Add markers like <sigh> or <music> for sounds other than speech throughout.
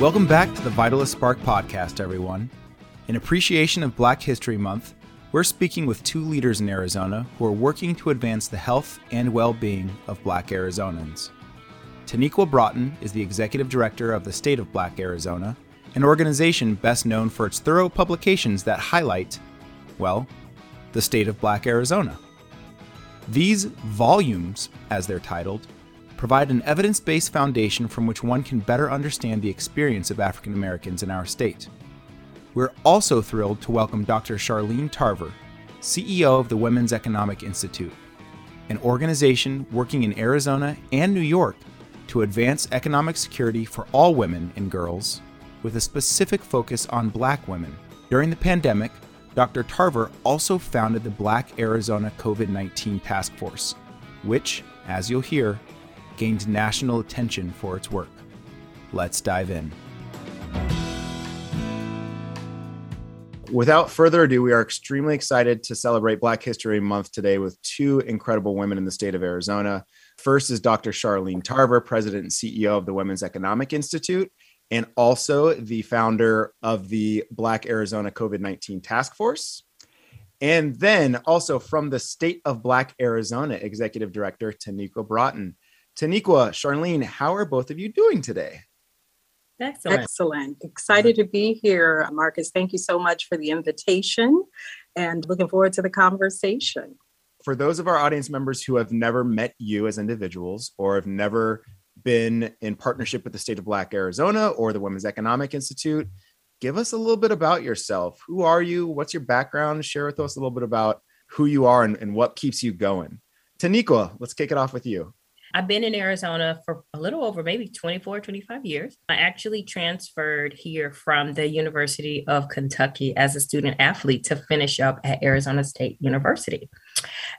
Welcome back to the Vitalyst Spark podcast, everyone. In appreciation of Black History Month, we're speaking with two leaders in Arizona who are working to advance the health and well being of Black Arizonans. Teniqua Broughton is the executive director of the State of Black Arizona, an organization best known for its thorough publications that highlight, well, the state of Black Arizona. These volumes, as they're titled, provide an evidence based foundation from which one can better understand the experience of African Americans in our state. We're also thrilled to welcome Dr. Charlene Tarver, CEO of the Women's Economic Institute, an organization working in Arizona and New York to advance economic security for all women and girls, with a specific focus on black women. During the pandemic, Dr. Tarver also founded the Black Arizona COVID 19 Task Force, which, as you'll hear, gained national attention for its work. Let's dive in. Without further ado, we are extremely excited to celebrate Black History Month today with two incredible women in the state of Arizona. First is Dr. Charlene Tarver, President and CEO of the Women's Economic Institute, and also the founder of the Black Arizona COVID 19 Task Force. And then also from the State of Black Arizona, Executive Director Teniqua Broughton. Teniqua, Charlene, how are both of you doing today? Excellent. Excellent. Excited to be here, Marcus. Thank you so much for the invitation and looking forward to the conversation. For those of our audience members who have never met you as individuals or have never been in partnership with the state of Black Arizona or the Women's Economic Institute, give us a little bit about yourself. Who are you? What's your background? Share with us a little bit about who you are and, and what keeps you going. Teniqua, let's kick it off with you. I've been in Arizona for a little over maybe 24, 25 years. I actually transferred here from the University of Kentucky as a student athlete to finish up at Arizona State University.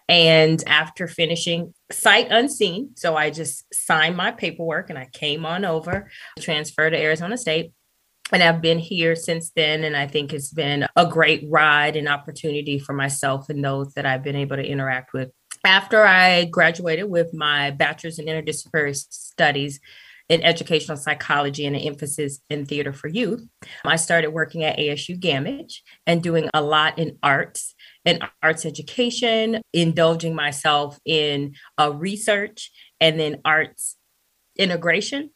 And after finishing sight unseen, so I just signed my paperwork and I came on over, transferred to Arizona State. And I've been here since then. And I think it's been a great ride and opportunity for myself and those that I've been able to interact with after I graduated with my bachelor's in interdisciplinary studies in educational psychology and an emphasis in theater for youth, I started working at ASU Gammage and doing a lot in arts and arts education, indulging myself in uh, research and then arts integration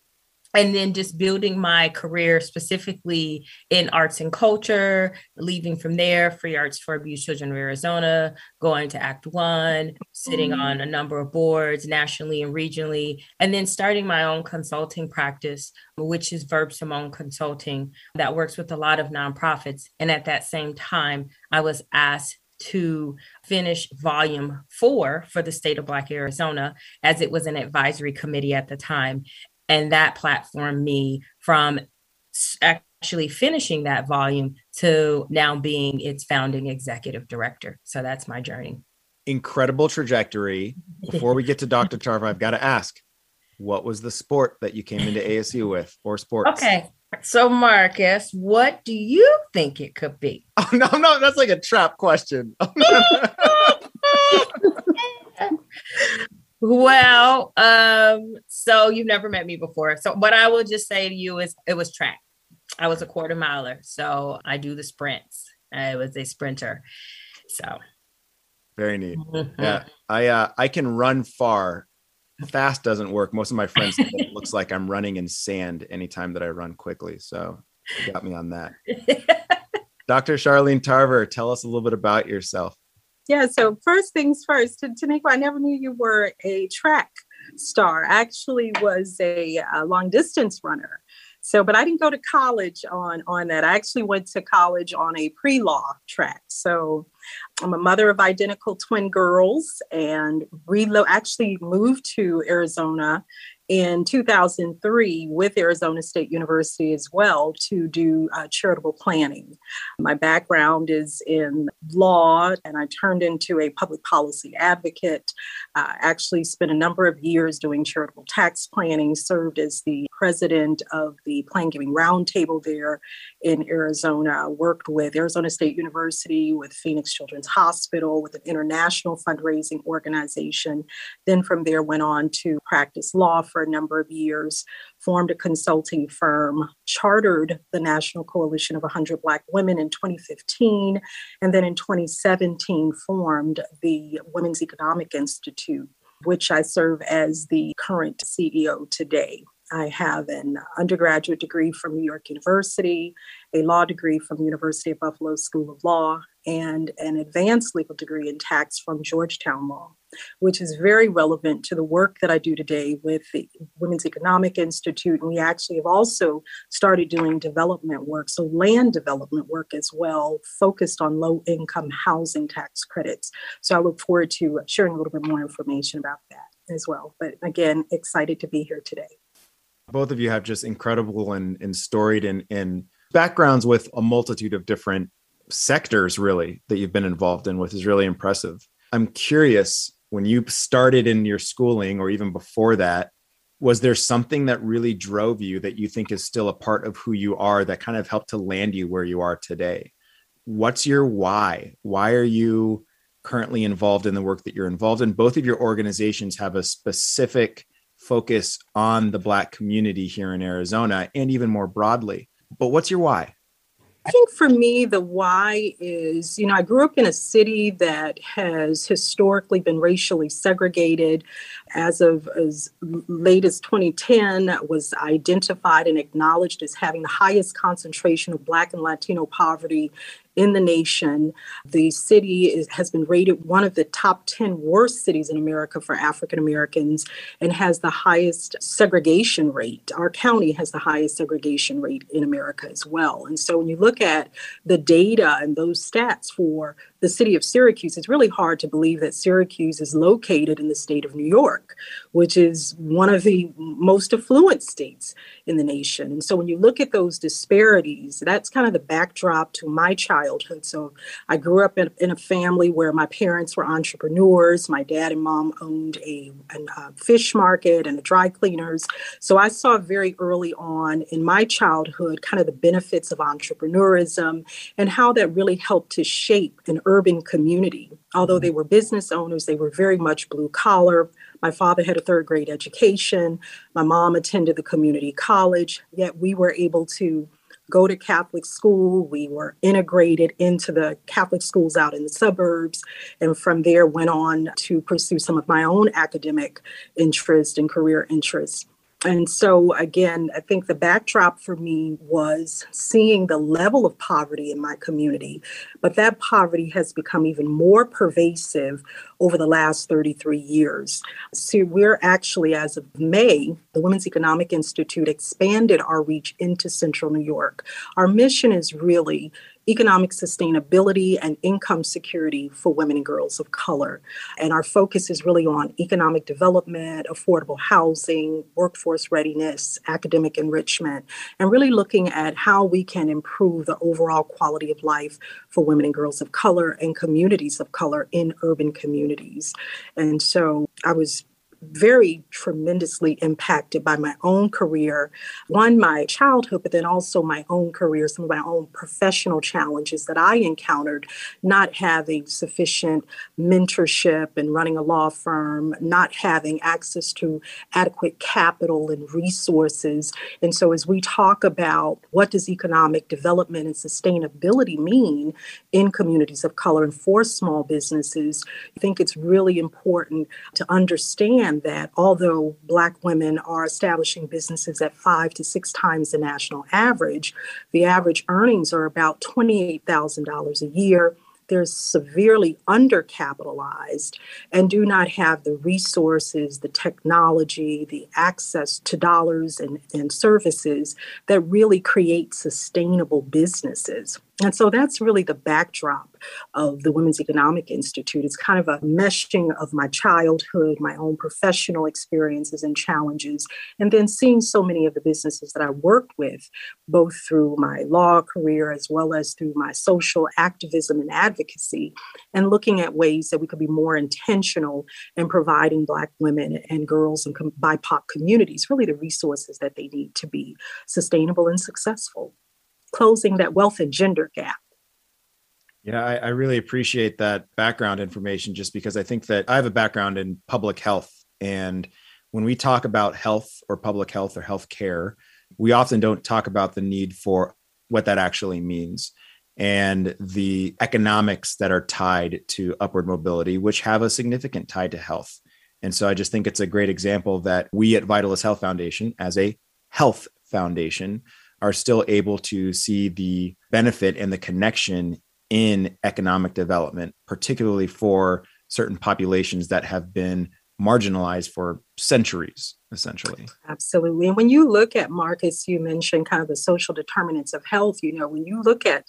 and then just building my career specifically in arts and culture, leaving from there, Free Arts for Abused Children of Arizona, going to Act One, sitting mm-hmm. on a number of boards nationally and regionally, and then starting my own consulting practice, which is Verb Simone Consulting, that works with a lot of nonprofits. And at that same time, I was asked to finish volume four for the state of Black Arizona, as it was an advisory committee at the time and that platformed me from actually finishing that volume to now being its founding executive director. So that's my journey. Incredible trajectory. Before we get to <laughs> Dr. Tarver, I've got to ask, what was the sport that you came into ASU <laughs> with or sports? Okay. So Marcus, what do you think it could be? <laughs> Oh no, no, that's like a trap question. Well, um, so you've never met me before. So what I will just say to you is it was track. I was a quarter miler. So I do the sprints. I was a sprinter. So very neat. Mm-hmm. Yeah. I uh I can run far. Fast doesn't work. Most of my friends it looks like I'm running in sand anytime that I run quickly. So you got me on that. <laughs> Dr. Charlene Tarver, tell us a little bit about yourself. Yeah, so first things first, Teniqua, I never knew you were a track star. I actually was a, a long distance runner. So, but I didn't go to college on on that. I actually went to college on a pre-law track. So, I'm a mother of identical twin girls, and relo- actually moved to Arizona in 2003 with Arizona State University as well to do uh, charitable planning. My background is in law, and I turned into a public policy advocate. Uh, actually, spent a number of years doing charitable tax planning, served as the president of the Plan Giving Roundtable there in Arizona. Worked with Arizona State University, with Phoenix Children's Hospital, with an international fundraising organization. Then from there, went on to practice law for a number of years, formed a consulting firm, chartered the National Coalition of 100 Black Women in 2015, and then in 2017 formed the Women's Economic Institute, which I serve as the current CEO today. I have an undergraduate degree from New York University, a law degree from University of Buffalo School of Law, and an advanced legal degree in tax from Georgetown Law which is very relevant to the work that I do today with the Women's Economic Institute. And we actually have also started doing development work, so land development work as well, focused on low income housing tax credits. So I look forward to sharing a little bit more information about that as well. But again, excited to be here today. Both of you have just incredible and, and storied and, and backgrounds with a multitude of different sectors, really, that you've been involved in, which is really impressive. I'm curious when you started in your schooling or even before that was there something that really drove you that you think is still a part of who you are that kind of helped to land you where you are today? What's your why? Why are you currently involved in the work that you're involved in? Both of your organizations have a specific focus on the black community here in arizona and even more broadly. But what's your why I think for me, the why is, you know, I grew up in a city that has historically been racially segregated. As of as late as 2010, was identified and acknowledged as having the highest concentration of Black and Latino poverty in the nation. The city is, has been rated one of the top 10 worst cities in America for African Americans and has the highest segregation rate. Our county has the highest segregation rate in America as well. And so when you look at the data and those stats for the city of Syracuse, it's really hard to believe that Syracuse is located in the state of New York, which is one of the most affluent states in the nation. And so when you look at those disparities, that's kind of the backdrop to my childhood. So I grew up in, in a family where my parents were entrepreneurs. My dad and mom owned a, a uh, fish market and a dry cleaners. So I saw very early on in my childhood kind of the benefits of entrepreneurism and how that really helped to shape an urban community. Although they mm-hmm. were business owners, they were very much blue collar. My father had a third grade education. My mom attended the community college, yet we were able to go to Catholic school. We were integrated into the Catholic schools out in the suburbs, and from there went on to pursue some of my own academic interest and career interests and so again i think the backdrop for me was seeing the level of poverty in my community but that poverty has become even more pervasive over the last 33 years. So we're actually as of may the women's economic institute expanded our reach into central new york. Our mission is really economic sustainability and income security for women and girls of color. And our focus is really on economic development, affordable housing, workforce readiness, academic enrichment, and really looking at how we can improve the overall quality of life for women and girls of color and communities of color in urban communities. And so I was very tremendously impacted by my own career, one, my childhood, but then also my own career, some of my own professional challenges that I encountered, not having sufficient mentorship and running a law firm, not having access to adequate capital and resources. And so as we talk about what does economic development and sustainability mean in communities of color and for small businesses, I think it's really important to understand understand that although Black women are establishing businesses at five to six times the national average, the average earnings are about $28,000 a year. They're severely undercapitalized and do not have the resources, the technology, the access to dollars and, and services that really create sustainable businesses. And so that's really the backdrop of the Women's Economic Institute. It's kind of a meshing of my childhood, my own professional experiences and challenges, and then seeing so many of the businesses that I worked with, both through my law career as well as through my social activism and advocacy, and looking at ways that we could be more intentional in providing Black women and girls and BIPOC communities really the resources that they need to be sustainable and successful closing that wealth and gender gap. Yeah, I, I, really appreciate that background information just because I think that I have a background in public health. And when we talk about health or public health or health care, we often don't talk about the need for what that actually means and the economics that are tied to upward mobility, which have a significant tie to health. And so I just think it's a great example that we at Vitalyst Health Foundation, as a health foundation, are still able to see the benefit and the connection in economic development, particularly for certain populations that have been marginalized for centuries, essentially. Absolutely. And when you look at Marcus, you mentioned kind of the social determinants of health. You know, when you look at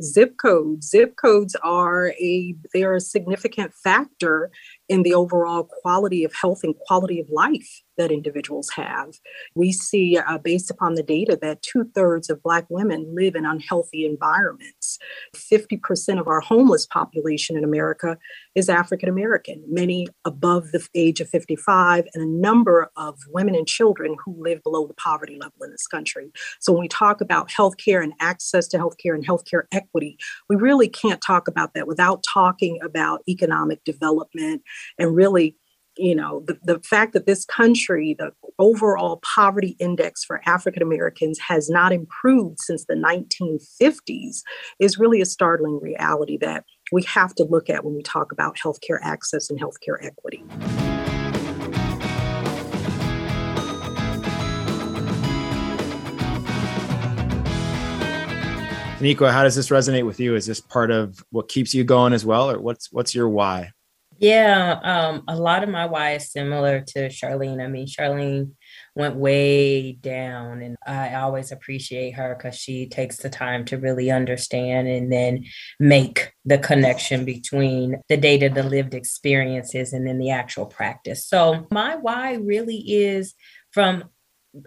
zip codes, zip codes are a they're a significant factor in the overall quality of health and quality of life that individuals have. We see, uh, based upon the data, that two thirds of Black women live in unhealthy environments. 50% of our homeless population in America is African American, many above the age of 55, and a number of women and children who live below the poverty level in this country. So when we talk about healthcare and access to healthcare and healthcare equity, we really can't talk about that without talking about economic development and really you know the, the fact that this country the overall poverty index for african americans has not improved since the 1950s is really a startling reality that we have to look at when we talk about healthcare access and healthcare equity. Nico, how does this resonate with you? Is this part of what keeps you going as well, or what's what's your why? Yeah, um, a lot of my why is similar to Charlene. I mean, Charlene went way down, and I always appreciate her because she takes the time to really understand and then make the connection between the data, the lived experiences, and then the actual practice. So, my why really is from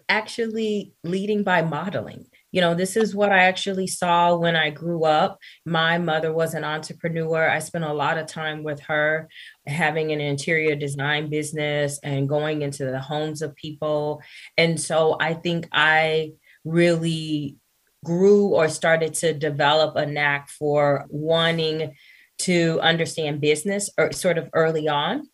actually leading by modeling. You know, this is what I actually saw when I grew up. My mother was an entrepreneur. I spent a lot of time with her having an interior design business and going into the homes of people. And so I think I really grew or started to develop a knack for wanting to understand business or sort of early on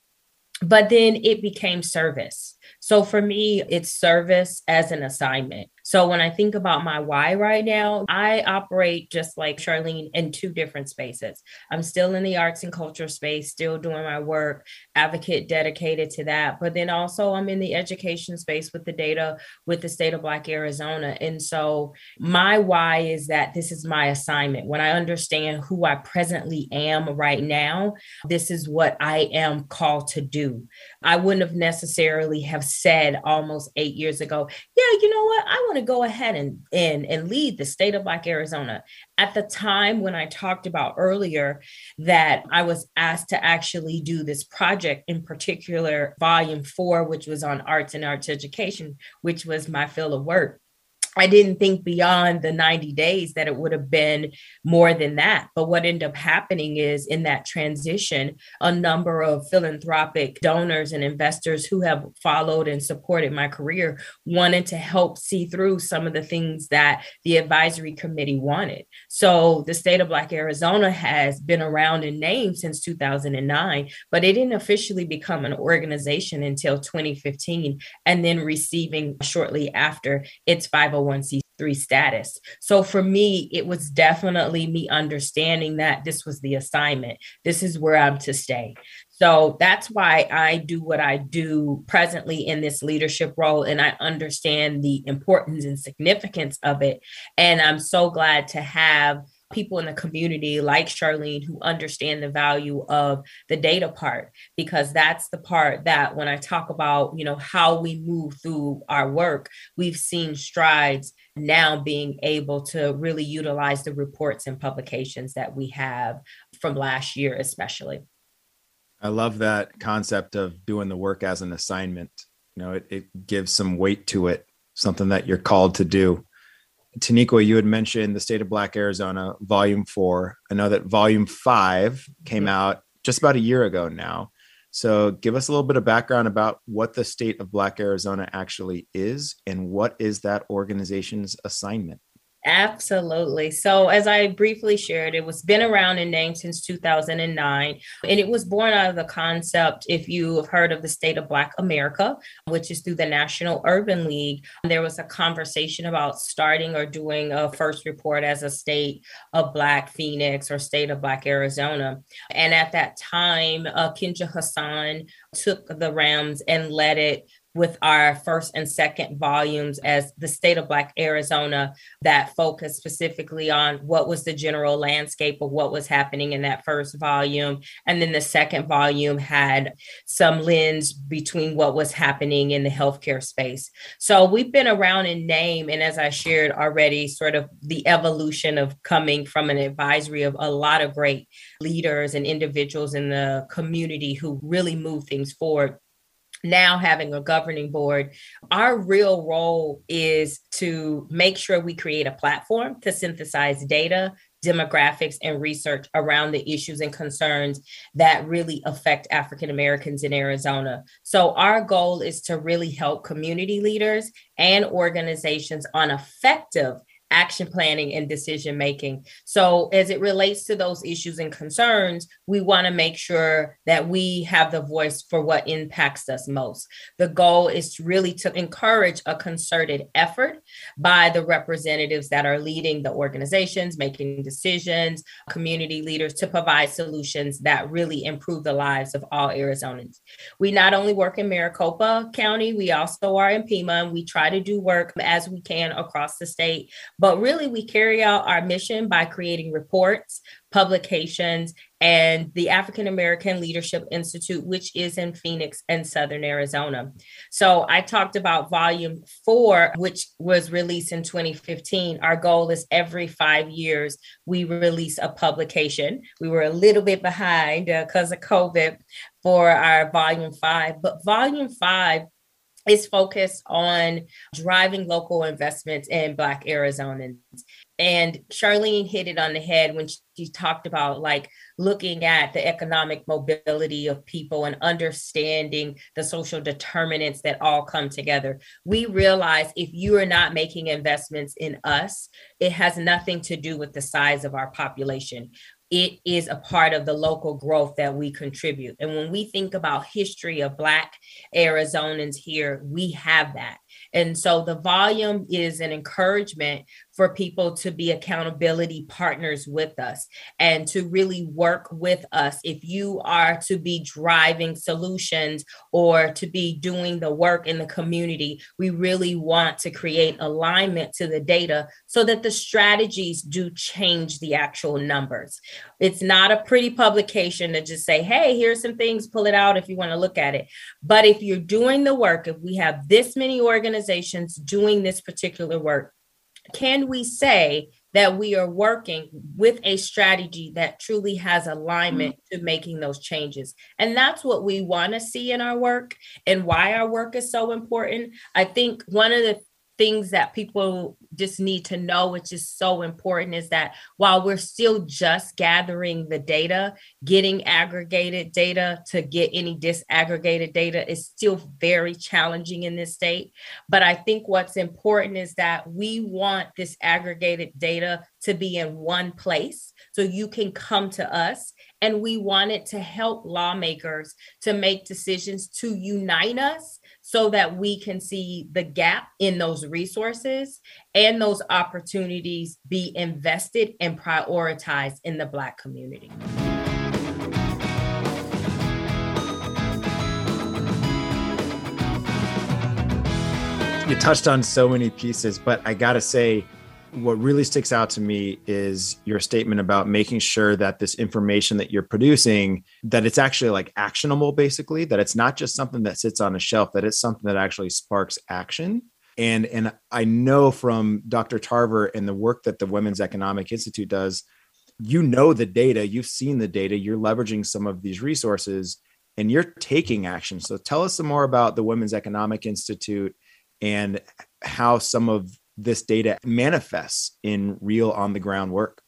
but then it became service. So for me, it's service as an assignment. So when I think about my why right now, I operate just like Charlene in two different spaces. I'm still in the arts and culture space, still doing my work, advocate dedicated to that. But then also I'm in the education space with the data with the state of Black Arizona. And so my why is that this is my assignment. When I understand who I presently am right now, this is what I am called to do. I wouldn't have necessarily have said almost eight years ago, yeah, you know what? I want to go ahead and, and, and lead the state of Black Arizona. At the time when I talked about earlier that I was asked to actually do this project, in particular, volume four, which was on arts and arts education, which was my field of work. I didn't think beyond the 90 days that it would have been more than that. But what ended up happening is in that transition, a number of philanthropic donors and investors who have followed and supported my career wanted to help see through some of the things that the advisory committee wanted. So the state of Black Arizona has been around in name since 2009, but it didn't officially become an organization until 2015 and then receiving shortly after its 501 501c3 status. So for me, it was definitely me understanding that this was the assignment. This is where I'm to stay. So that's why I do what I do presently in this leadership role. And I understand the importance and significance of it. And I'm so glad to have people in the community like Charlene who understand the value of the data part because that's the part that when I talk about, you know, how we move through our work, we've seen strides now being able to really utilize the reports and publications that we have from last year, especially. I love that concept of doing the work as an assignment. You know, it, it gives some weight to it, something that you're called to do. Teniqua, you had mentioned the state of Black Arizona, volume four. I know that volume five came mm-hmm. out just about a year ago now. So, give us a little bit of background about what the state of Black Arizona actually is and what is that organization's assignment? Absolutely. So, as I briefly shared, it was been around in name since 2009, and it was born out of the concept. If you have heard of the state of Black America, which is through the National Urban League, there was a conversation about starting or doing a first report as a state of Black Phoenix or state of Black Arizona. And at that time, uh, Kinja Hassan took the Rams and led it with our first and second volumes as the state of Black Arizona that focused specifically on what was the general landscape of what was happening in that first volume. And then the second volume had some lens between what was happening in the healthcare space. So we've been around in name. And as I shared already, sort of the evolution of coming from an advisory of a lot of great leaders and individuals in the community who really move things forward now having a governing board, our real role is to make sure we create a platform to synthesize data, demographics, and research around the issues and concerns that really affect African Americans in Arizona. So, our goal is to really help community leaders and organizations on effective action planning and decision making. So, as it relates to those issues and concerns, we want to make sure that we have the voice for what impacts us most. The goal is really to encourage a concerted effort by the representatives that are leading the organizations, making decisions, community leaders to provide solutions that really improve the lives of all Arizonans. We not only work in Maricopa County, we also are in Pima, and we try to do work as we can across the state but really, we carry out our mission by creating reports, publications, and the African American Leadership Institute, which is in Phoenix and Southern Arizona. So I talked about volume four, which was released in 2015. Our goal is every five years we release a publication. We were a little bit behind because uh, of COVID for our volume five, but volume five is focused on driving local investments in Black Arizonans. And Charlene hit it on the head when she talked about like looking at the economic mobility of people and understanding the social determinants that all come together. We realize if you are not making investments in us, it has nothing to do with the size of our population it is a part of the local growth that we contribute. And when we think about history of Black Arizonans here, we have that. And so the volume is an encouragement for people to be accountability partners with us and to really work with us. If you are to be driving solutions or to be doing the work in the community, we really want to create alignment to the data so that the strategies do change the actual numbers. It's not a pretty publication to just say, hey, here's some things, pull it out if you want to look at it. But if you're doing the work, if we have this many organizations doing this particular work, can we say that we are working with a strategy that truly has alignment mm-hmm. to making those changes. And that's what we want to see in our work and why our work is so important. I think one of the things that people just need to know, which is so important, is that while we're still just gathering the data, getting aggregated data to get any disaggregated data is still very challenging in this state. But I think what's important is that we want this aggregated data to be in one place so you can come to us and we wanted to help lawmakers to make decisions to unite us so that we can see the gap in those resources and those opportunities be invested and prioritized in the Black community. You touched on so many pieces, but I got to say, what really sticks out to me is your statement about making sure that this information that you're producing that it's actually like actionable basically that it's not just something that sits on a shelf that it's something that actually sparks action And and I know from Dr. Tarver and the work that the Women's Economic Institute does, you know the data, you've seen the data, you're leveraging some of these resources and you're taking action. So tell us some more about the Women's Economic Institute and how some of this data manifests in real on the ground work.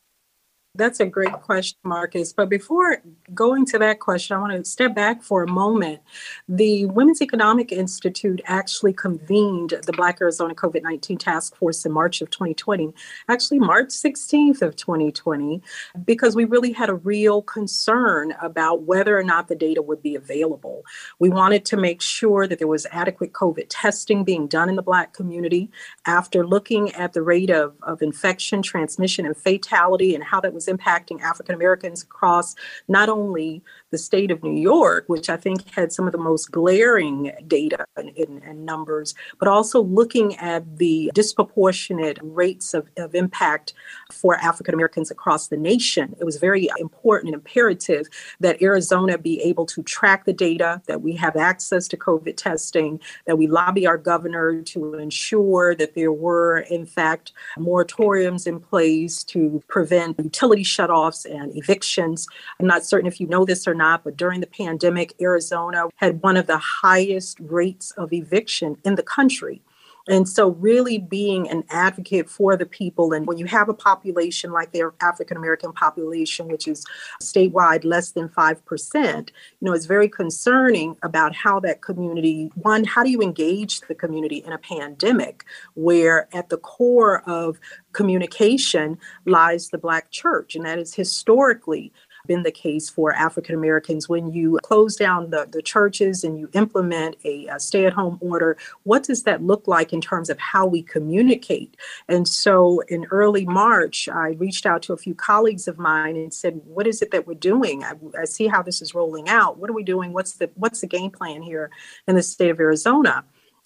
That's a great question, Marcus. But before going to that question, I want to step back for a moment. The Women's Economic Institute actually convened the Black Arizona COVID 19 Task Force in March of 2020, actually, March 16th of 2020, because we really had a real concern about whether or not the data would be available. We wanted to make sure that there was adequate COVID testing being done in the Black community. After looking at the rate of, of infection, transmission, and fatality, and how that was impacting African Americans across not only the state of New York, which I think had some of the most glaring data and, and, and numbers, but also looking at the disproportionate rates of, of impact for African Americans across the nation. It was very important and imperative that Arizona be able to track the data, that we have access to COVID testing, that we lobby our governor to ensure that there were, in fact, moratoriums in place to prevent utility shutoffs and evictions. I'm not certain if you know this or not, but during the pandemic, Arizona had one of the highest rates of eviction in the country. And so, really being an advocate for the people, and when you have a population like their African American population, which is statewide less than 5%, you know, it's very concerning about how that community, one, how do you engage the community in a pandemic where at the core of communication lies the Black church, and that is historically been the case for African Americans. When you close down the, the churches and you implement a, a stay at home order, what does that look like in terms of how we communicate? And so in early March, I reached out to a few colleagues of mine and said, What is it that we're doing? I, I see how this is rolling out. What are we doing? What's the what's the game plan here in the state of Arizona?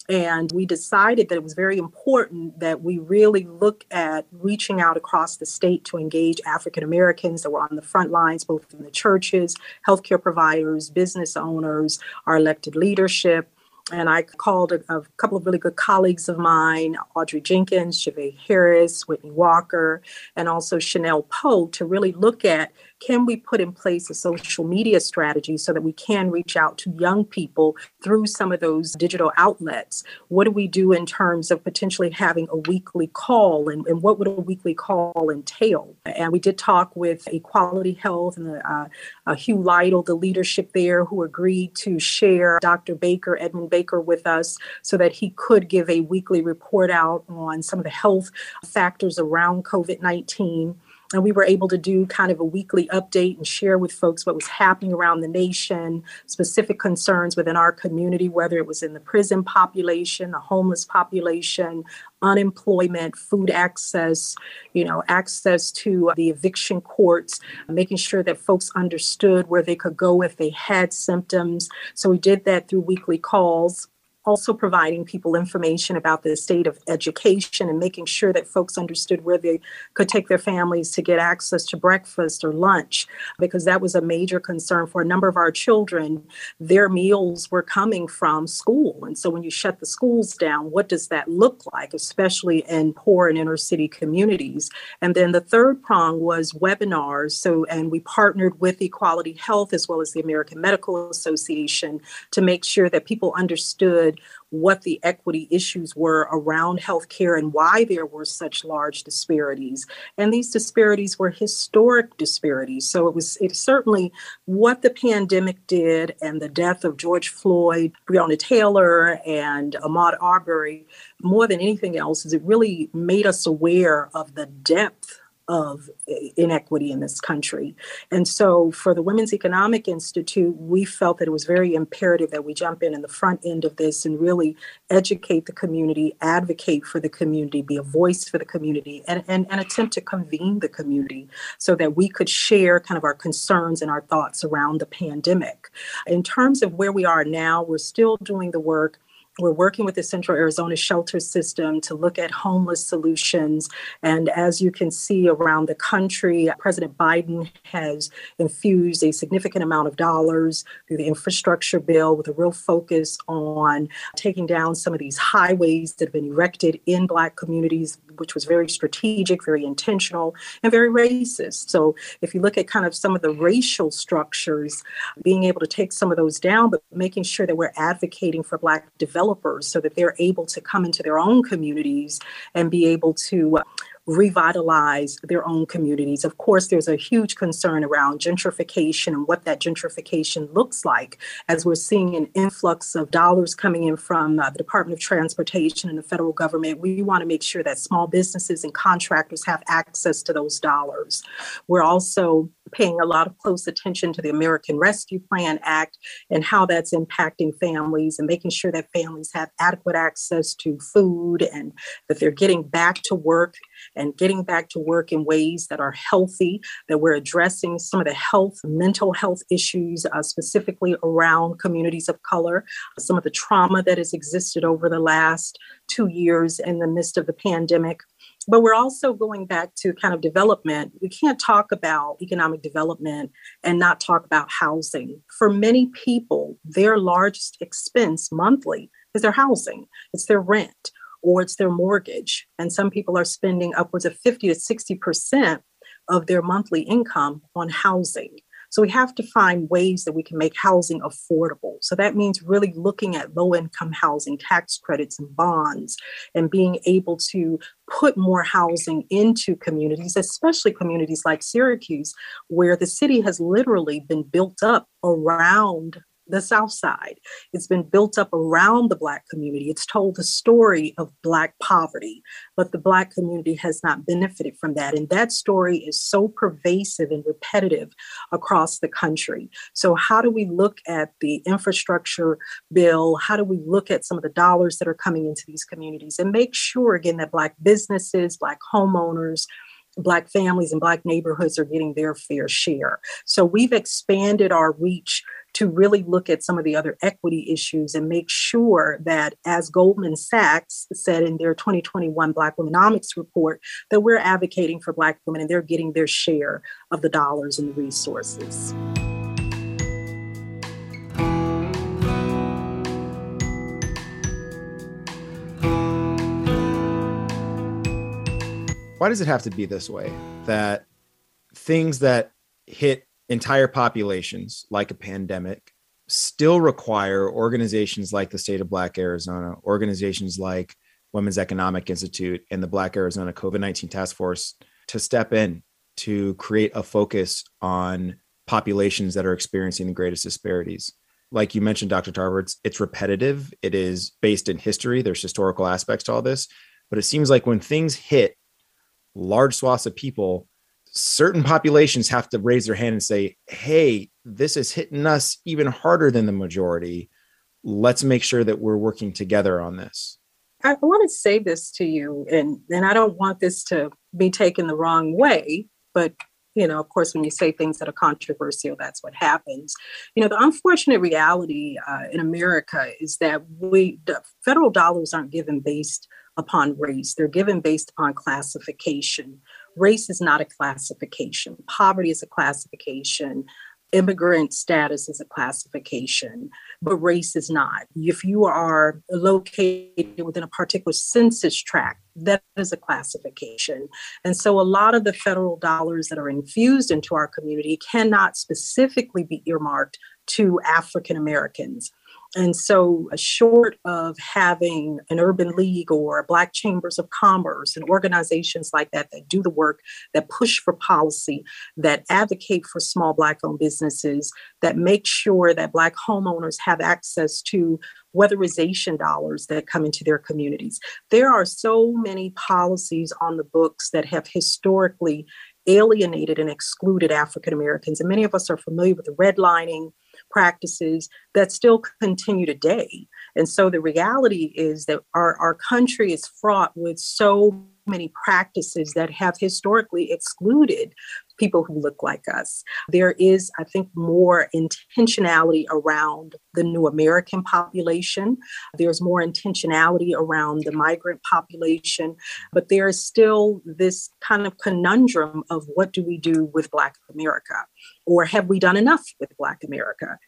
And we decided that it was very important that we really look at reaching out across the state to engage African Americans that were on the front lines, both in the churches, healthcare providers, business owners, our elected leadership. And I called a, a couple of really good colleagues of mine, Audrey Jenkins, Chavez Harris, Whitney Walker, and also Chanel Poe, to really look at can we put in place a social media strategy so that we can reach out to young people through some of those digital outlets? What do we do in terms of potentially having a weekly call and, and what would a weekly call entail? And we did talk with Equality Health and uh, uh, Hugh Lytle, the leadership there, who agreed to share Dr. Baker, Edmund Baker, with us so that he could give a weekly report out on some of the health factors around COVID 19 and we were able to do kind of a weekly update and share with folks what was happening around the nation, specific concerns within our community, whether it was in the prison population, the homeless population, unemployment, food access, you know, access to the eviction courts, making sure that folks understood where they could go if they had symptoms. So we did that through weekly calls also providing people information about the state of education and making sure that folks understood where they could take their families to get access to breakfast or lunch, because that was a major concern for a number of our children. Their meals were coming from school. And so when you shut the schools down, what does that look like, especially in poor and inner city communities? And then the third prong was webinars. So, and we partnered with Equality Health as well as the American Medical Association to make sure that people understood what the equity issues were around healthcare and why there were such large disparities. And these disparities were historic disparities. So it was it certainly what the pandemic did and the death of George Floyd, Breonna Taylor, and Ahmaud Arbery, more than anything else, is it really made us aware of the depth of inequity in this country. And so for the Women's Economic Institute, we felt that it was very imperative that we jump in in the front end of this and really educate the community, advocate for the community, be a voice for the community, and, and, and attempt to convene the community so that we could share kind of our concerns and our thoughts around the pandemic. In terms of where we are now, we're still doing the work we're working with the Central Arizona Shelter System to look at homeless solutions. And as you can see around the country, President Biden has infused a significant amount of dollars through the infrastructure bill with a real focus on taking down some of these highways that have been erected in Black communities, which was very strategic, very intentional, and very racist. So if you look at kind of some of the racial structures, being able to take some of those down, but making sure that we're advocating for Black development developers so that they're able to come into their own communities and be able to revitalize their own communities. Of course, there's a huge concern around gentrification and what that gentrification looks like as we're seeing an influx of dollars coming in from uh, the Department of Transportation and the federal government. We want to make sure that small businesses and contractors have access to those dollars. We're also paying a lot of close attention to the American Rescue Plan Act and how that's impacting families and making sure that families have adequate access to food and that they're getting back to work and getting back to work in ways that are healthy, that we're addressing some of the health, mental health issues, uh, specifically around communities of color, some of the trauma that has existed over the last two years in the midst of the pandemic. But we're also going back to kind of development. We can't talk about economic development and not talk about housing. For many people, their largest expense monthly is their housing, it's their rent or it's their mortgage. And some people are spending upwards of 50 to 60% of their monthly income on housing. So we have to find ways that we can make housing affordable. So that means really looking at low income housing, tax credits, and bonds, and being able to put more housing into communities, especially communities like Syracuse, where the city has literally been built up around the South Side. It's been built up around the Black community. It's told the story of Black poverty, but the Black community has not benefited from that. And that story is so pervasive and repetitive across the country. So, how do we look at the infrastructure bill? How do we look at some of the dollars that are coming into these communities and make sure, again, that Black businesses, Black homeowners, Black families and Black neighborhoods are getting their fair share. So we've expanded our reach to really look at some of the other equity issues and make sure that, as Goldman Sachs said in their 2021 Black Womenomics report, that we're advocating for Black women and they're getting their share of the dollars and the resources. Why does it have to be this way? That things that hit entire populations, like a pandemic, still require organizations like the State of Black Arizona, organizations like Women's Economic Institute, and the Black Arizona COVID 19 Task Force to step in to create a focus on populations that are experiencing the greatest disparities. Like you mentioned, Dr. Tarver, it's, it's repetitive, it is based in history, there's historical aspects to all this. But it seems like when things hit large swaths of people, certain populations have to raise their hand and say, hey, this is hitting us even harder than the majority. Let's make sure that we're working together on this. I want to say this to you, and, and I don't want this to be taken the wrong way, but you know, of course, when you say things that are controversial, that's what happens. You know, the unfortunate reality uh, in America is that we, the federal dollars aren't given based upon race, they're given based upon classification. Race is not a classification, poverty is a classification, immigrant status is a classification, but race is not. If you are located within a particular census tract, that is a classification. And so a lot of the federal dollars that are infused into our community cannot specifically be earmarked to African Americans. And so, uh, short of having an urban league or Black chambers of commerce and organizations like that that do the work, that push for policy, that advocate for small Black owned businesses, that make sure that Black homeowners have access to weatherization dollars that come into their communities. There are so many policies on the books that have historically alienated and excluded African Americans. And many of us are familiar with the redlining practices that still continue today. And so the reality is that our, our country is fraught with so many practices that have historically excluded people who look like us. There is, I think, more intentionality around the new American population. There's more intentionality around the migrant population, but there is still this kind of conundrum of what do we do with Black America? Or have we done enough with Black America?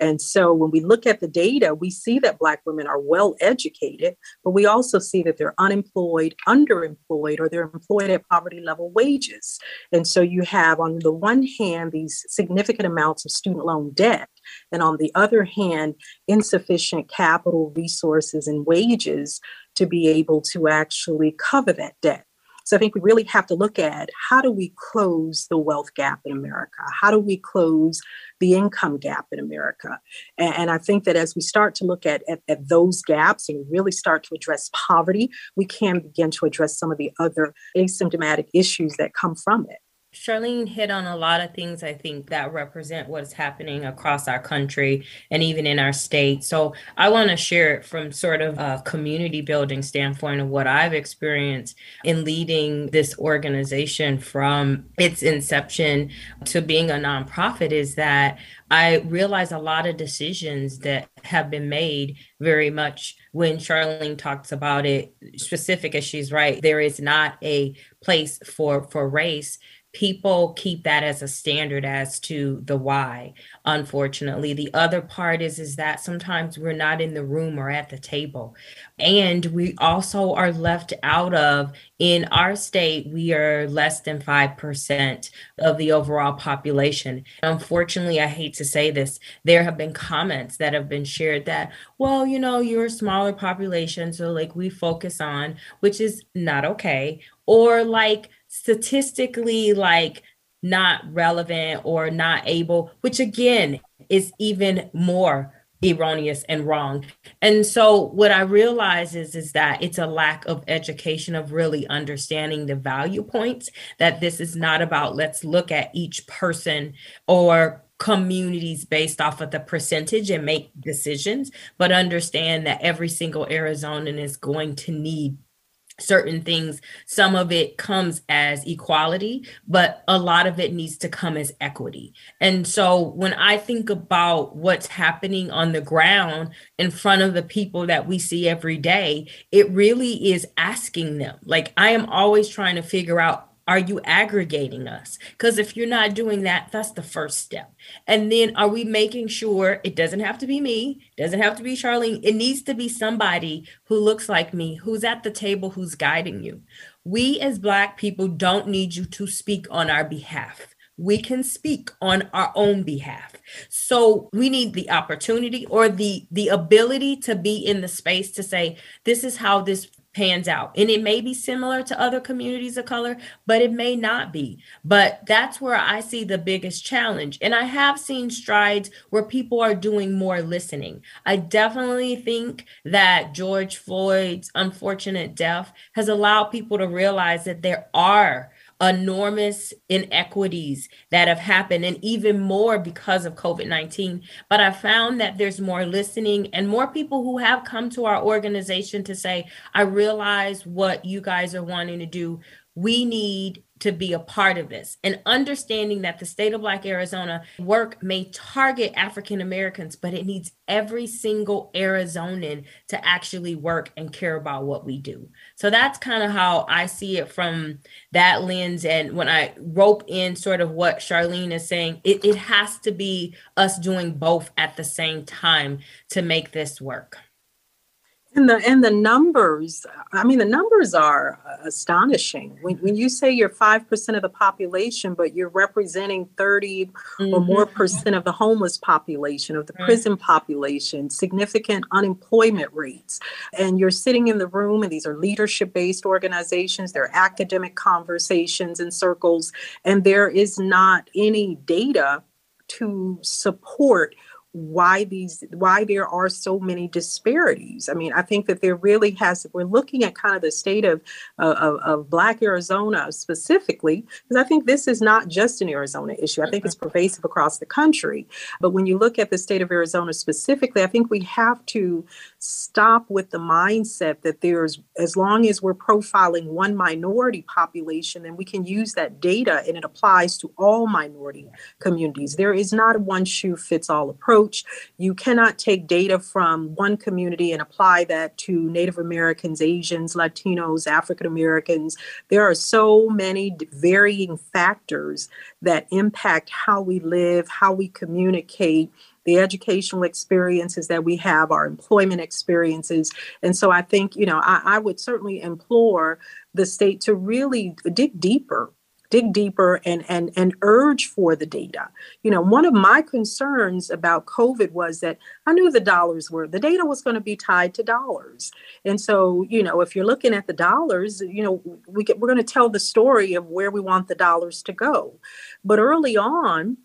And so when we look at the data, we see that Black women are well educated, but we also see that they're unemployed, underemployed, or they're employed at poverty level wages. And so you have, on the one hand, these significant amounts of student loan debt, and on the other hand, insufficient capital resources and wages to be able to actually cover that debt. So I think we really have to look at how do we close the wealth gap in America? How do we close the income gap in America? And, and I think that as we start to look at, at, at those gaps and really start to address poverty, we can begin to address some of the other asymptomatic issues that come from it. Charlene hit on a lot of things I think that represent what is happening across our country and even in our state. So I want to share it from sort of a community building standpoint of what I've experienced in leading this organization from its inception to being a nonprofit is that I realize a lot of decisions that have been made very much when Charlene talks about it specific as she's right there is not a place for for race people keep that as a standard as to the why unfortunately. The other part is is that sometimes we're not in the room or at the table. And we also are left out of in our state we are less than 5% of the overall population. Unfortunately i hate to say this there have been comments that have been shared that well you know you're a smaller population so like we focus on which is not okay. Or like statistically like not relevant or not able, which again is even more erroneous and wrong. And so what I realize is is that it's a lack of education of really understanding the value points that this is not about let's look at each person or communities based off of the percentage and make decisions, but understand that every single Arizonan is going to need certain things some of it comes as equality but a lot of it needs to come as equity. And so when i think about what's happening on the ground in front of the people that we see every day it really is asking them. Like i am always trying to figure out are you aggregating us? Because if you're not doing that, that's the first step. And then are we making sure it doesn't have to be me, doesn't have to be Charlene, it needs to be somebody who looks like me, who's at the table, who's guiding you. We as Black people don't need you to speak on our behalf. We can speak on our own behalf. So we need the opportunity or the the ability to be in the space to say this is how this pans out. And it may be similar to other communities of color, but it may not be. But that's where I see the biggest challenge. And I have seen strides where people are doing more listening. I definitely think that George Floyd's unfortunate death has allowed people to realize that there are enormous inequities that have happened, and even more because of COVID 19. But I found that there's more listening and more people who have come to our organization to say, I realize what you guys are wanting to do. We need to be a part of this and understanding that the state of black arizona work may target african americans but it needs every single arizonan to actually work and care about what we do. So that's kind of how i see it from that lens. And when i rope in sort of what charlene is saying it, it has to be us doing both at the same time to make this work and the and the numbers, I mean, the numbers are astonishing. When, when you say you're five percent of the population, but you're representing 30 mm-hmm. or more percent of the homeless population, of the prison population, significant unemployment rates, and you're sitting in the room, and these are leadership-based organizations. They're academic conversations and circles, and there is not any data to support why these why there are so many disparities. I mean i think that there really has we're looking at kind of the state of uh, of, of black arizona specifically because i think this is not just an arizona issue. I think it's mm-hmm. pervasive across the country. But when you look at the state of arizona specifically i think we have to stop with the mindset that there's as long as we're profiling one minority population then we can use that data and it applies to all minority communities. There is not a one shoe fits all approach approach. You cannot take data from one community and apply that to Native Americans, Asians, Latinos, African Americans. There are so many varying factors that impact how we live, how we communicate, the educational experiences that we have, our employment experiences. And so I think, you know, I, I, would certainly implore the state to really dig deeper dig deeper and and and urge for the data. You know one of my concerns about covid was that i knew the dollars were the data was going to be tied to dollars. And so you know if you're looking at the dollars you know we get, we're going to tell the story of where we want the dollars to go. But early on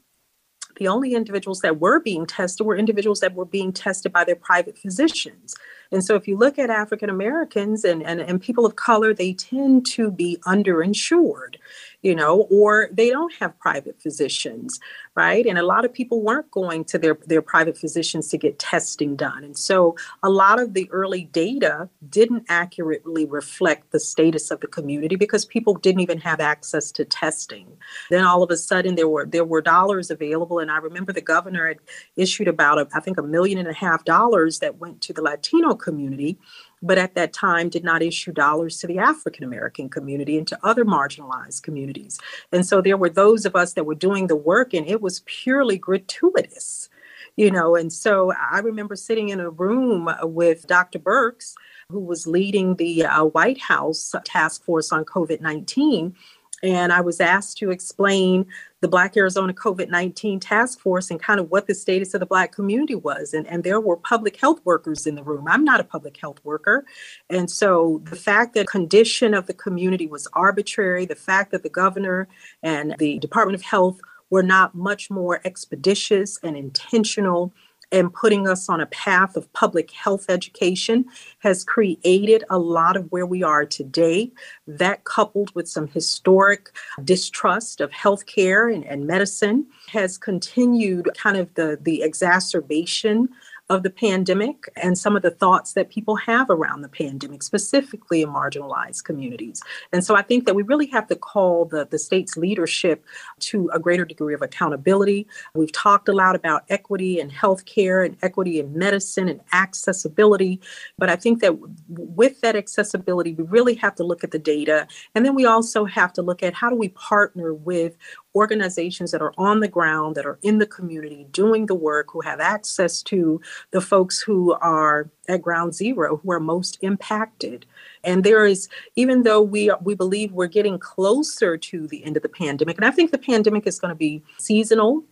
the only individuals that were being tested were individuals that were being tested by their private physicians. And so if you look at African Americans and, and, and people of color, they tend to be underinsured you know, or they don't have private physicians, right? And a lot of people weren't going to their, their private physicians to get testing done. And so a lot of the early data didn't accurately reflect the status of the community because people didn't even have access to testing. Then all of a sudden there were there were dollars available. And I remember the governor had issued about a, I think a million and a half dollars that went to the Latino community but at that time did not issue dollars to the African American community and to other marginalized communities. And so there were those of us that were doing the work, and it was purely gratuitous. You know, and so I remember sitting in a room with Dr. Birx, who was leading the uh, White House task force on COVID 19 and I was asked to explain the Black Arizona COVID 19 task force and kind of what the status of the Black community was. And, and there were public health workers in the room. I'm not a public health worker. And so the fact that condition of the community was arbitrary, the fact that the governor and the Department of Health were not much more expeditious and intentional and putting us on a path of public health education has created a lot of where we are today. That, coupled with some historic distrust of healthcare and, and medicine, has continued kind of the, the exacerbation of the pandemic and some of the thoughts that people have around the pandemic, specifically in marginalized communities. And so I think that we really have to call the, the state's leadership to a greater degree of accountability. We've talked a lot about equity in healthcare and equity in medicine and accessibility. But I think that with that accessibility, we really have to look at the data. And then we also have to look at how do we partner with organizations that are on the ground, that are in the community doing the work, who have access to the folks who are at ground zero, who are most impacted. And there is, even though we we believe we're getting closer to the end of the pandemic, and I think the pandemic is going to be seasonal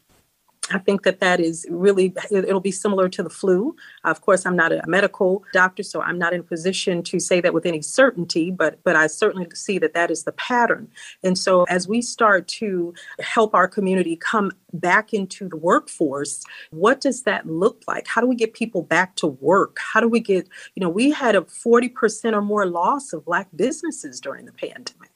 I think that that is really, it'll be similar to the flu. Of course, I'm not a medical doctor, so I'm not in a position to say that with any certainty, but, but I certainly see that that is the pattern. And so as we start to help our community come back into the workforce, what does that look like? How do we get people back to work? How do we get, you know, we had a 40% or more loss of Black businesses during the pandemic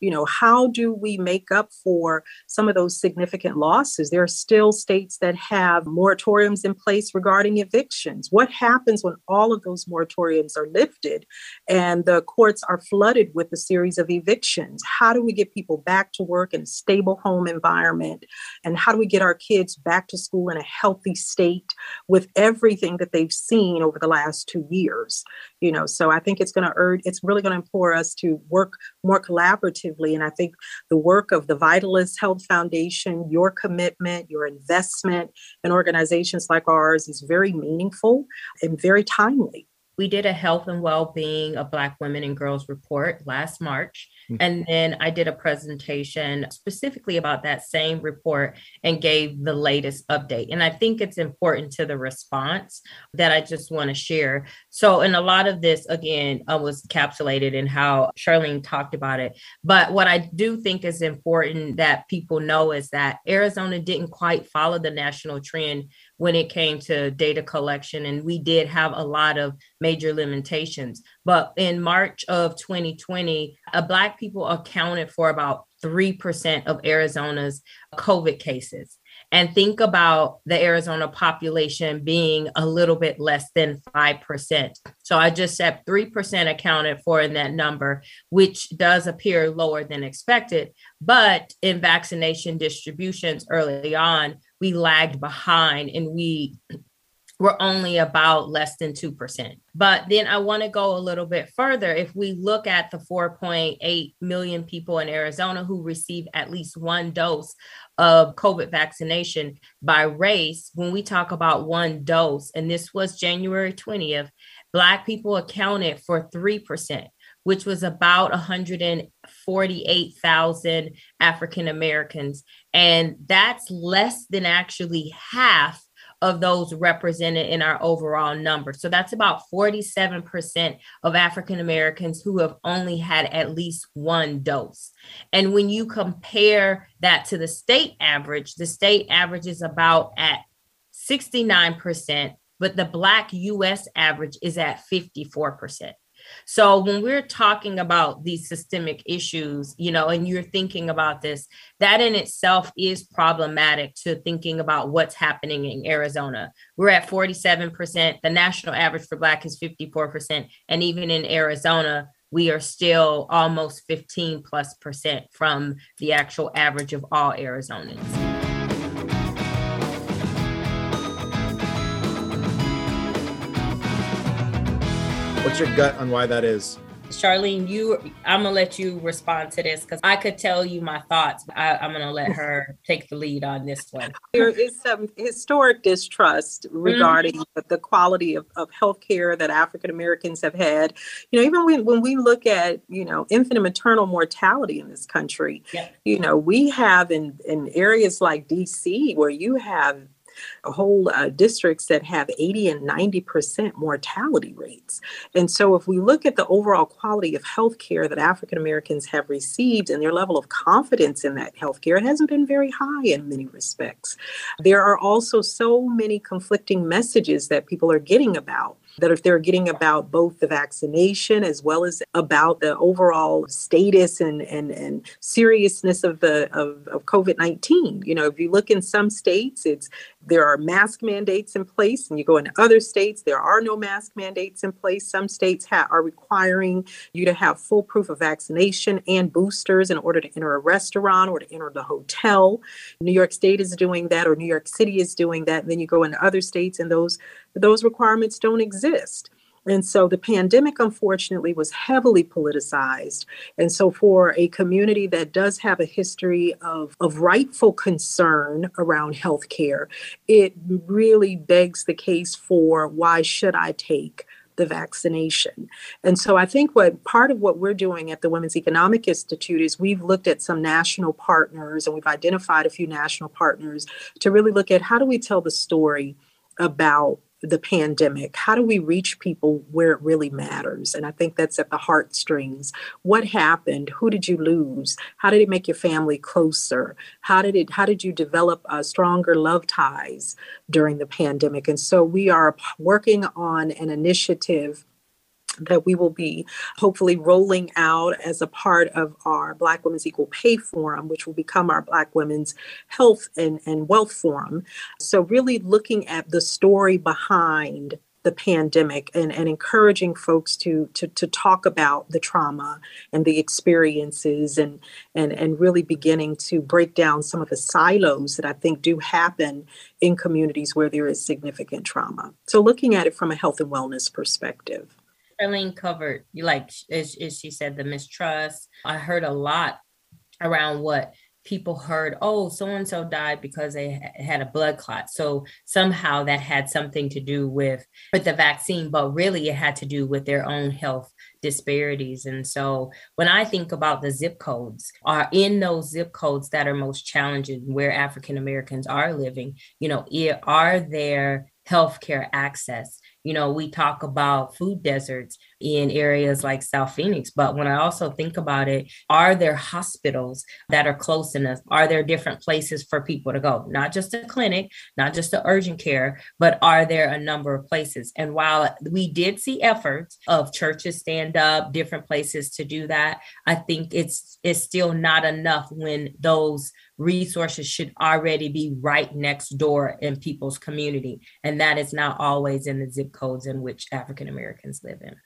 you know how do we make up for some of those significant losses? There are still states that have moratoriums in place regarding evictions. What happens when all of those moratoriums are lifted and the courts are flooded with a series of evictions? How do we get people back to work in a stable home environment? And how do we get our kids back to school in a healthy state with everything that they've seen over the last two years? You know so i think it's going to urge it's really going to implore us to work more collaboratively. And I think the work of the Vitalyst Health Foundation, your commitment, your investment in organizations like ours is very meaningful and very timely. We did a health and well-being of Black women and girls report last March. Mm-hmm. And then I did a presentation specifically about that same report and gave the latest update. And I think it's important to the response that I just want to share. So, in a lot of this, again, I was encapsulated in how Charlene talked about it. But what I do think is important that people know is that Arizona didn't quite follow the national trend when it came to data collection, and we did have a lot of major limitations. But in March of 2020, uh, Black people accounted for about 3% of Arizona's COVID cases and think about the Arizona population being a little bit less than 5%. So I just said 3% accounted for in that number, which does appear lower than expected. But in vaccination distributions early on, we lagged behind and we <clears throat> were only about less than 2%. But then I want to go a little bit further. If we look at the 4.8 million people in Arizona who receive at least one dose of COVID vaccination by race, when we talk about one dose, and this was January 20th, Black people accounted for 3%. Which was about 148,000 African Americans. And that's less than actually half of those represented in our overall number. So that's about 47% of African Americans who have only had at least one dose. And when you compare that to the state average, the state average is about at 69%, but the Black US average is at 54%. So when we're talking about these systemic issues, you know, and you're thinking about this, that in itself is problematic to thinking about what's happening in Arizona. We're at 47%. The national average for Black is 54%. And even in Arizona, we are still almost 15 plus percent from the actual average of all Arizonans. What's your gut on why that is? Charlene, you, I'm gonna let you respond to this because I could tell you my thoughts. I, am gonna let her take the lead on this one. There is some historic distrust regarding mm-hmm. the quality of, of healthcare that African Americans have had. You know, even when, when we look at, you know, infant and maternal mortality in this country, yeah. you know, we have in, in areas like DC where you have whole uh, districts that have 80 and 90% mortality rates. And so, if we look at the overall quality of healthcare that African Americans have received and their level of confidence in that healthcare, it hasn't been very high in many respects. There are also so many conflicting messages that people are getting about that if they're getting about both the vaccination as well as about the overall status and and, and seriousness of the of, of COVID-19. You know, if you look in some states, it's there are mask mandates in place, and you go into other states, there are no mask mandates in place. Some states ha- are requiring you to have full proof of vaccination and boosters in order to enter a restaurant or to enter the hotel. New York State is doing that, or New York City is doing that. And then you go into other states, and those those requirements don't exist. And so the pandemic, unfortunately, was heavily politicized. And so, for a community that does have a history of, of rightful concern around healthcare, it really begs the case for why should I take the vaccination. And so I think what part of what we're doing at the Women's Economic Institute is we've looked at some national partners and we've identified a few national partners to really look at how do we tell the story about the pandemic? How do we reach people where it really matters? And I think that's at the heartstrings. What happened? Who did you lose? How did it make your family closer? How did it? How did you develop uh, stronger love ties during the pandemic? And so we are working on an initiative that we will be hopefully rolling out as a part of our Black Women's Equal Pay Forum, which will become our Black Women's Health and, and Wealth Forum. So, really looking at the story behind the pandemic and, and encouraging folks to, to to talk about the trauma and the experiences and and and really beginning to break down some of the silos that I think do happen in communities where there is significant trauma. So looking at it from a health and wellness perspective. Charlene covered, like as, as she said, the mistrust. I heard a lot around what people heard, oh, so and so died because they had a blood clot. So somehow that had something to do with with the vaccine, but really it had to do with their own health disparities. And so when I think about the zip codes, are in those zip codes that are most challenging where African Americans are living, you know, are there healthcare access You know, we talk about food deserts in areas like South Phoenix, but when I also think about it, are there hospitals that are close enough? Are there different places for people to go? Not just a clinic, not just the urgent care, but are there a number of places? And while we did see efforts of churches stand up, different places to do that, I think it's it's still not enough when those resources should already be right next door in people's community. And that is not always in the zip codes in which African Americans live in.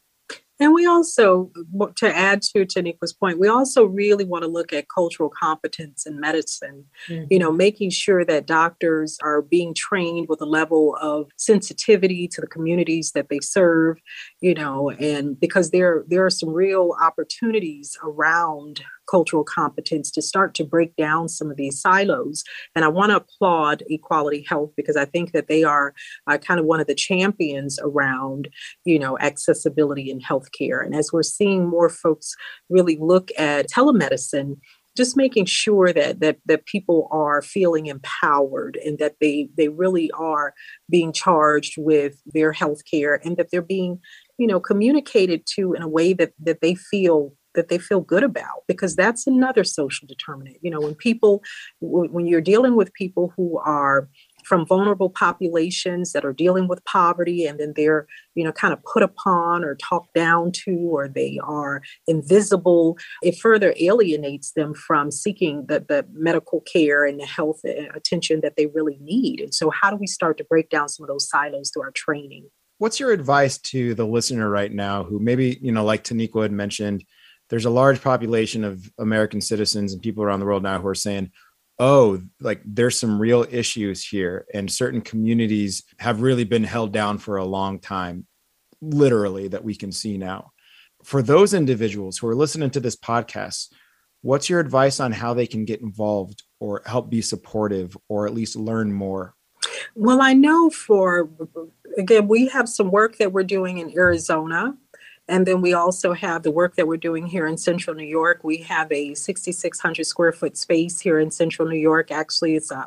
And we also, to add to Teniqua's point, we also really want to look at cultural competence in medicine. Mm-hmm. You know, making sure that doctors are being trained with a level of sensitivity to the communities that they serve. You know, and because there there are some real opportunities around cultural competence to start to break down some of these silos. And I want to applaud Equality Health because I think that they are uh, kind of one of the champions around, you know, accessibility in healthcare. And as we're seeing more folks really look at telemedicine, just making sure that that that people are feeling empowered and that they they really are being charged with their health care and that they're being you know communicated to in a way that that they feel that they feel good about because that's another social determinant. You know when people when you're dealing with people who are from vulnerable populations that are dealing with poverty and then they're you know kind of put upon or talked down to or they are invisible it further alienates them from seeking the, the medical care and the health uh, attention that they really need. And so how do we start to break down some of those silos through our training? What's your advice to the listener right now who maybe you know like Teniqua had mentioned there's a large population of American citizens and people around the world now who are saying, oh, like there's some real issues here. And certain communities have really been held down for a long time, literally, that we can see now. For those individuals who are listening to this podcast, what's your advice on how they can get involved or help be supportive or at least learn more? Well, I know for, again, we have some work that we're doing in Arizona and then we also have the work that we're doing here in Central New York. We have a 6,600 square foot space here in Central New York. Actually, it's a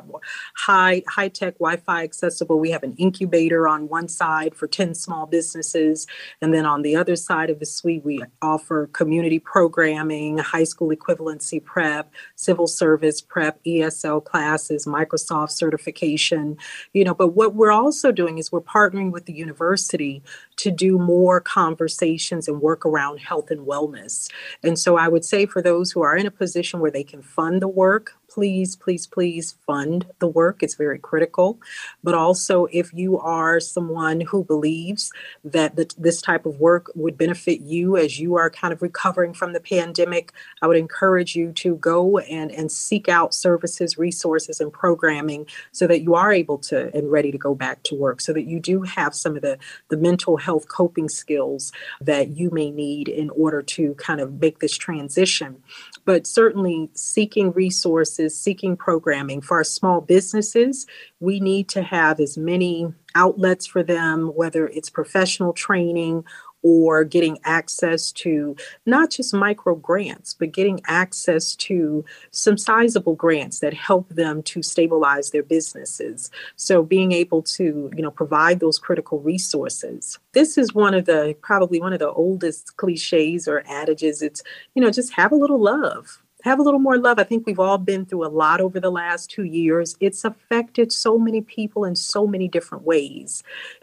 high high tech Wi-Fi accessible. We have an incubator on one side for 10 small businesses, and then on the other side of the suite, we offer community programming, high school equivalency prep, civil service prep, ESL classes, Microsoft certification. You know, but what we're also doing is we're partnering with the university to do more conversations and work around health and wellness. And so I would say for those who are in a position where they can fund the work, please, please, please fund the work. It's very critical. But also, if you are someone who believes that the, this type of work would benefit you as you are kind of recovering from the pandemic, I would encourage you to go and, and seek out services, resources, and programming so that you are able to and ready to go back to work, so that you do have some of the, the mental health coping skills that you may need in order to kind of make this transition. But certainly, seeking resources seeking programming. For our small businesses, we need to have as many outlets for them, whether it's professional training or getting access to not just micro grants, but getting access to some sizable grants that help them to stabilize their businesses. So being able to, you know, provide those critical resources. This is one of the probably one of the oldest cliches or adages. It's, you know, just have a little love have a little more love. I think we've all been through a lot over the last two years. It's affected so many people in so many different ways.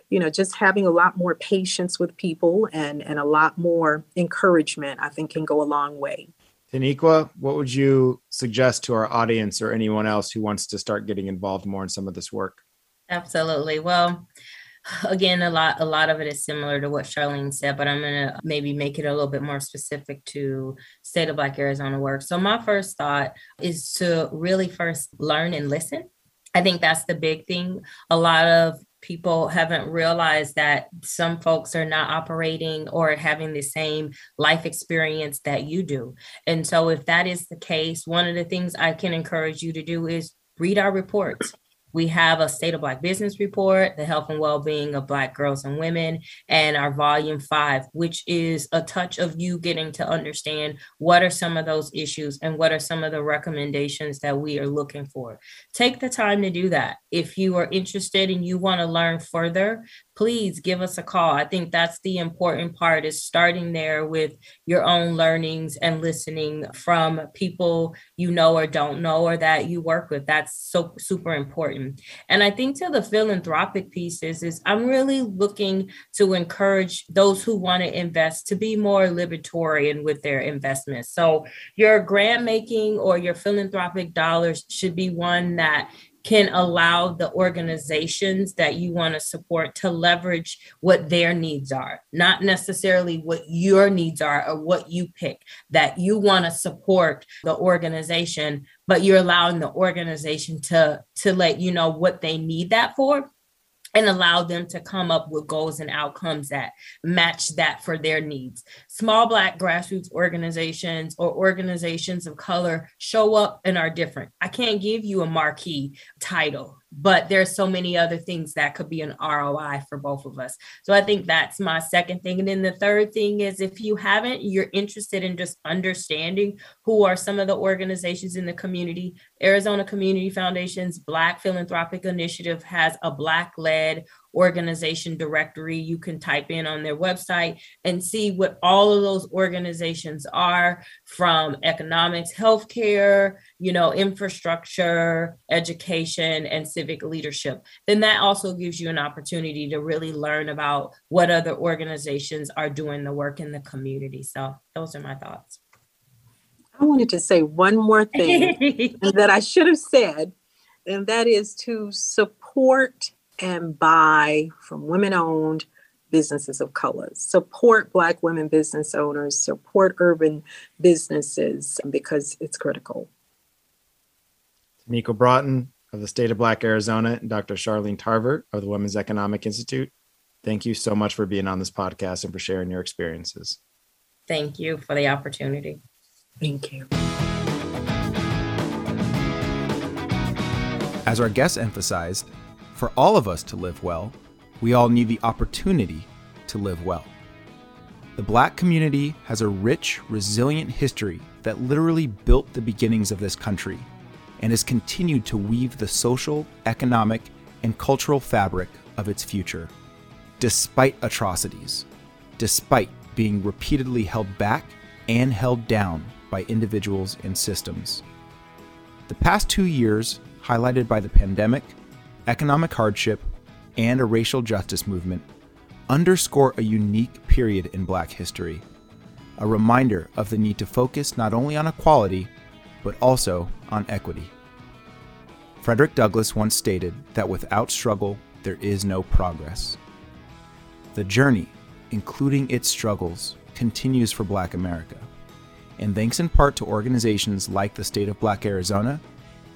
You know, just having a lot more patience with people and, and a lot more encouragement, I think, can go a long way. Teniqua, what would you suggest to our audience or anyone else who wants to start getting involved more in some of this work? Absolutely. Well, again a lot a lot of it is similar to what charlene said but i'm going to maybe make it a little bit more specific to state of black arizona work. So my first thought is to really first learn and listen. I think that's the big thing. A lot of people haven't realized that some folks are not operating or having the same life experience that you do. And so, if that is the case, one of the things I can encourage you to do is read our reports We have a State of Black Business Report, the health and well being of Black girls and women, and our volume five, which is a touch of you getting to understand what are some of those issues and what are some of the recommendations that we are looking for. Take the time to do that. If you are interested and you want to learn further, please give us a call. I think that's the important part is starting there with your own learnings and listening from people you know or don't know or that you work with. That's so super important. And I think to the philanthropic pieces is I'm really looking to encourage those who want to invest to be more libertarian with their investments. So your grant making or your philanthropic dollars should be one that can allow the organizations that you want to support to leverage what their needs are, not necessarily what your needs are or what you pick, that you want to support the organization, but you're allowing the organization to, to let you know what they need that for and allow them to come up with goals and outcomes that match that for their needs. Small Black grassroots organizations or organizations of color show up and are different. I can't give you a marquee title but there's so many other things that could be an ROI for both of us. So I think that's my second thing. And then the third thing is if you haven't, you're interested in just understanding who are some of the organizations in the community. Arizona Community Foundation's Black Philanthropic Initiative has a Black led organization directory you can type in on their website and see what all of those organizations are from economics, healthcare, you know, infrastructure, education, and civic leadership. Then that also gives you an opportunity to really learn about what other organizations are doing the work in the community. So those are my thoughts. I wanted to say one more thing <laughs> that I should have said, and that is to support and buy from women owned businesses of color. Support Black women business owners, support urban businesses um, because it's critical. Teniqua Broughton of the state of Black Arizona and Dr. Charlene Tarver of the Women's Economic Institute, thank you so much for being on this podcast and for sharing your experiences. Thank you for the opportunity. Thank you. As our guests emphasized, for all of us to live well, we all need the opportunity to live well. The black community has a rich, resilient history that literally built the beginnings of this country and has continued to weave the social, economic, and cultural fabric of its future, despite atrocities, despite being repeatedly held back and held down by individuals and systems. The past two years, highlighted by the pandemic economic hardship, and a racial justice movement underscore a unique period in Black history, a reminder of the need to focus not only on equality, but also on equity. Frederick Douglass once stated that without struggle, there is no progress. The journey, including its struggles, continues for Black America, and thanks in part to organizations like the State of Black Arizona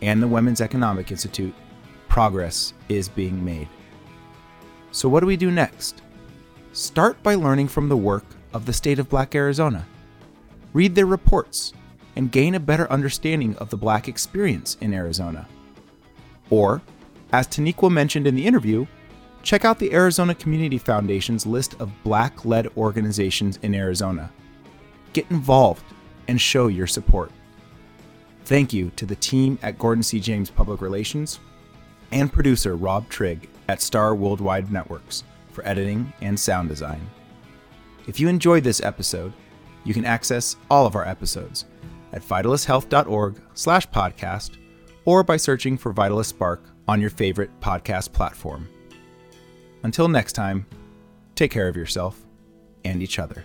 and the Women's Economic Institute, progress is being made. So, what do we do next? Start by learning from the work of the state of Black Arizona. Read their reports and gain a better understanding of the Black experience in Arizona. Or, as Teniqua mentioned in the interview, check out the Arizona Community Foundation's list of Black led organizations in Arizona. Get involved and show your support. Thank you to the team at Gordon C. James Public Relations and producer Rob Trigg at Star Worldwide Networks for editing and sound design. If you enjoyed this episode, you can access all of our episodes at vitalysthealth.org slash podcast or by searching for Vitalyst Spark on your favorite podcast platform. Until next time, take care of yourself and each other.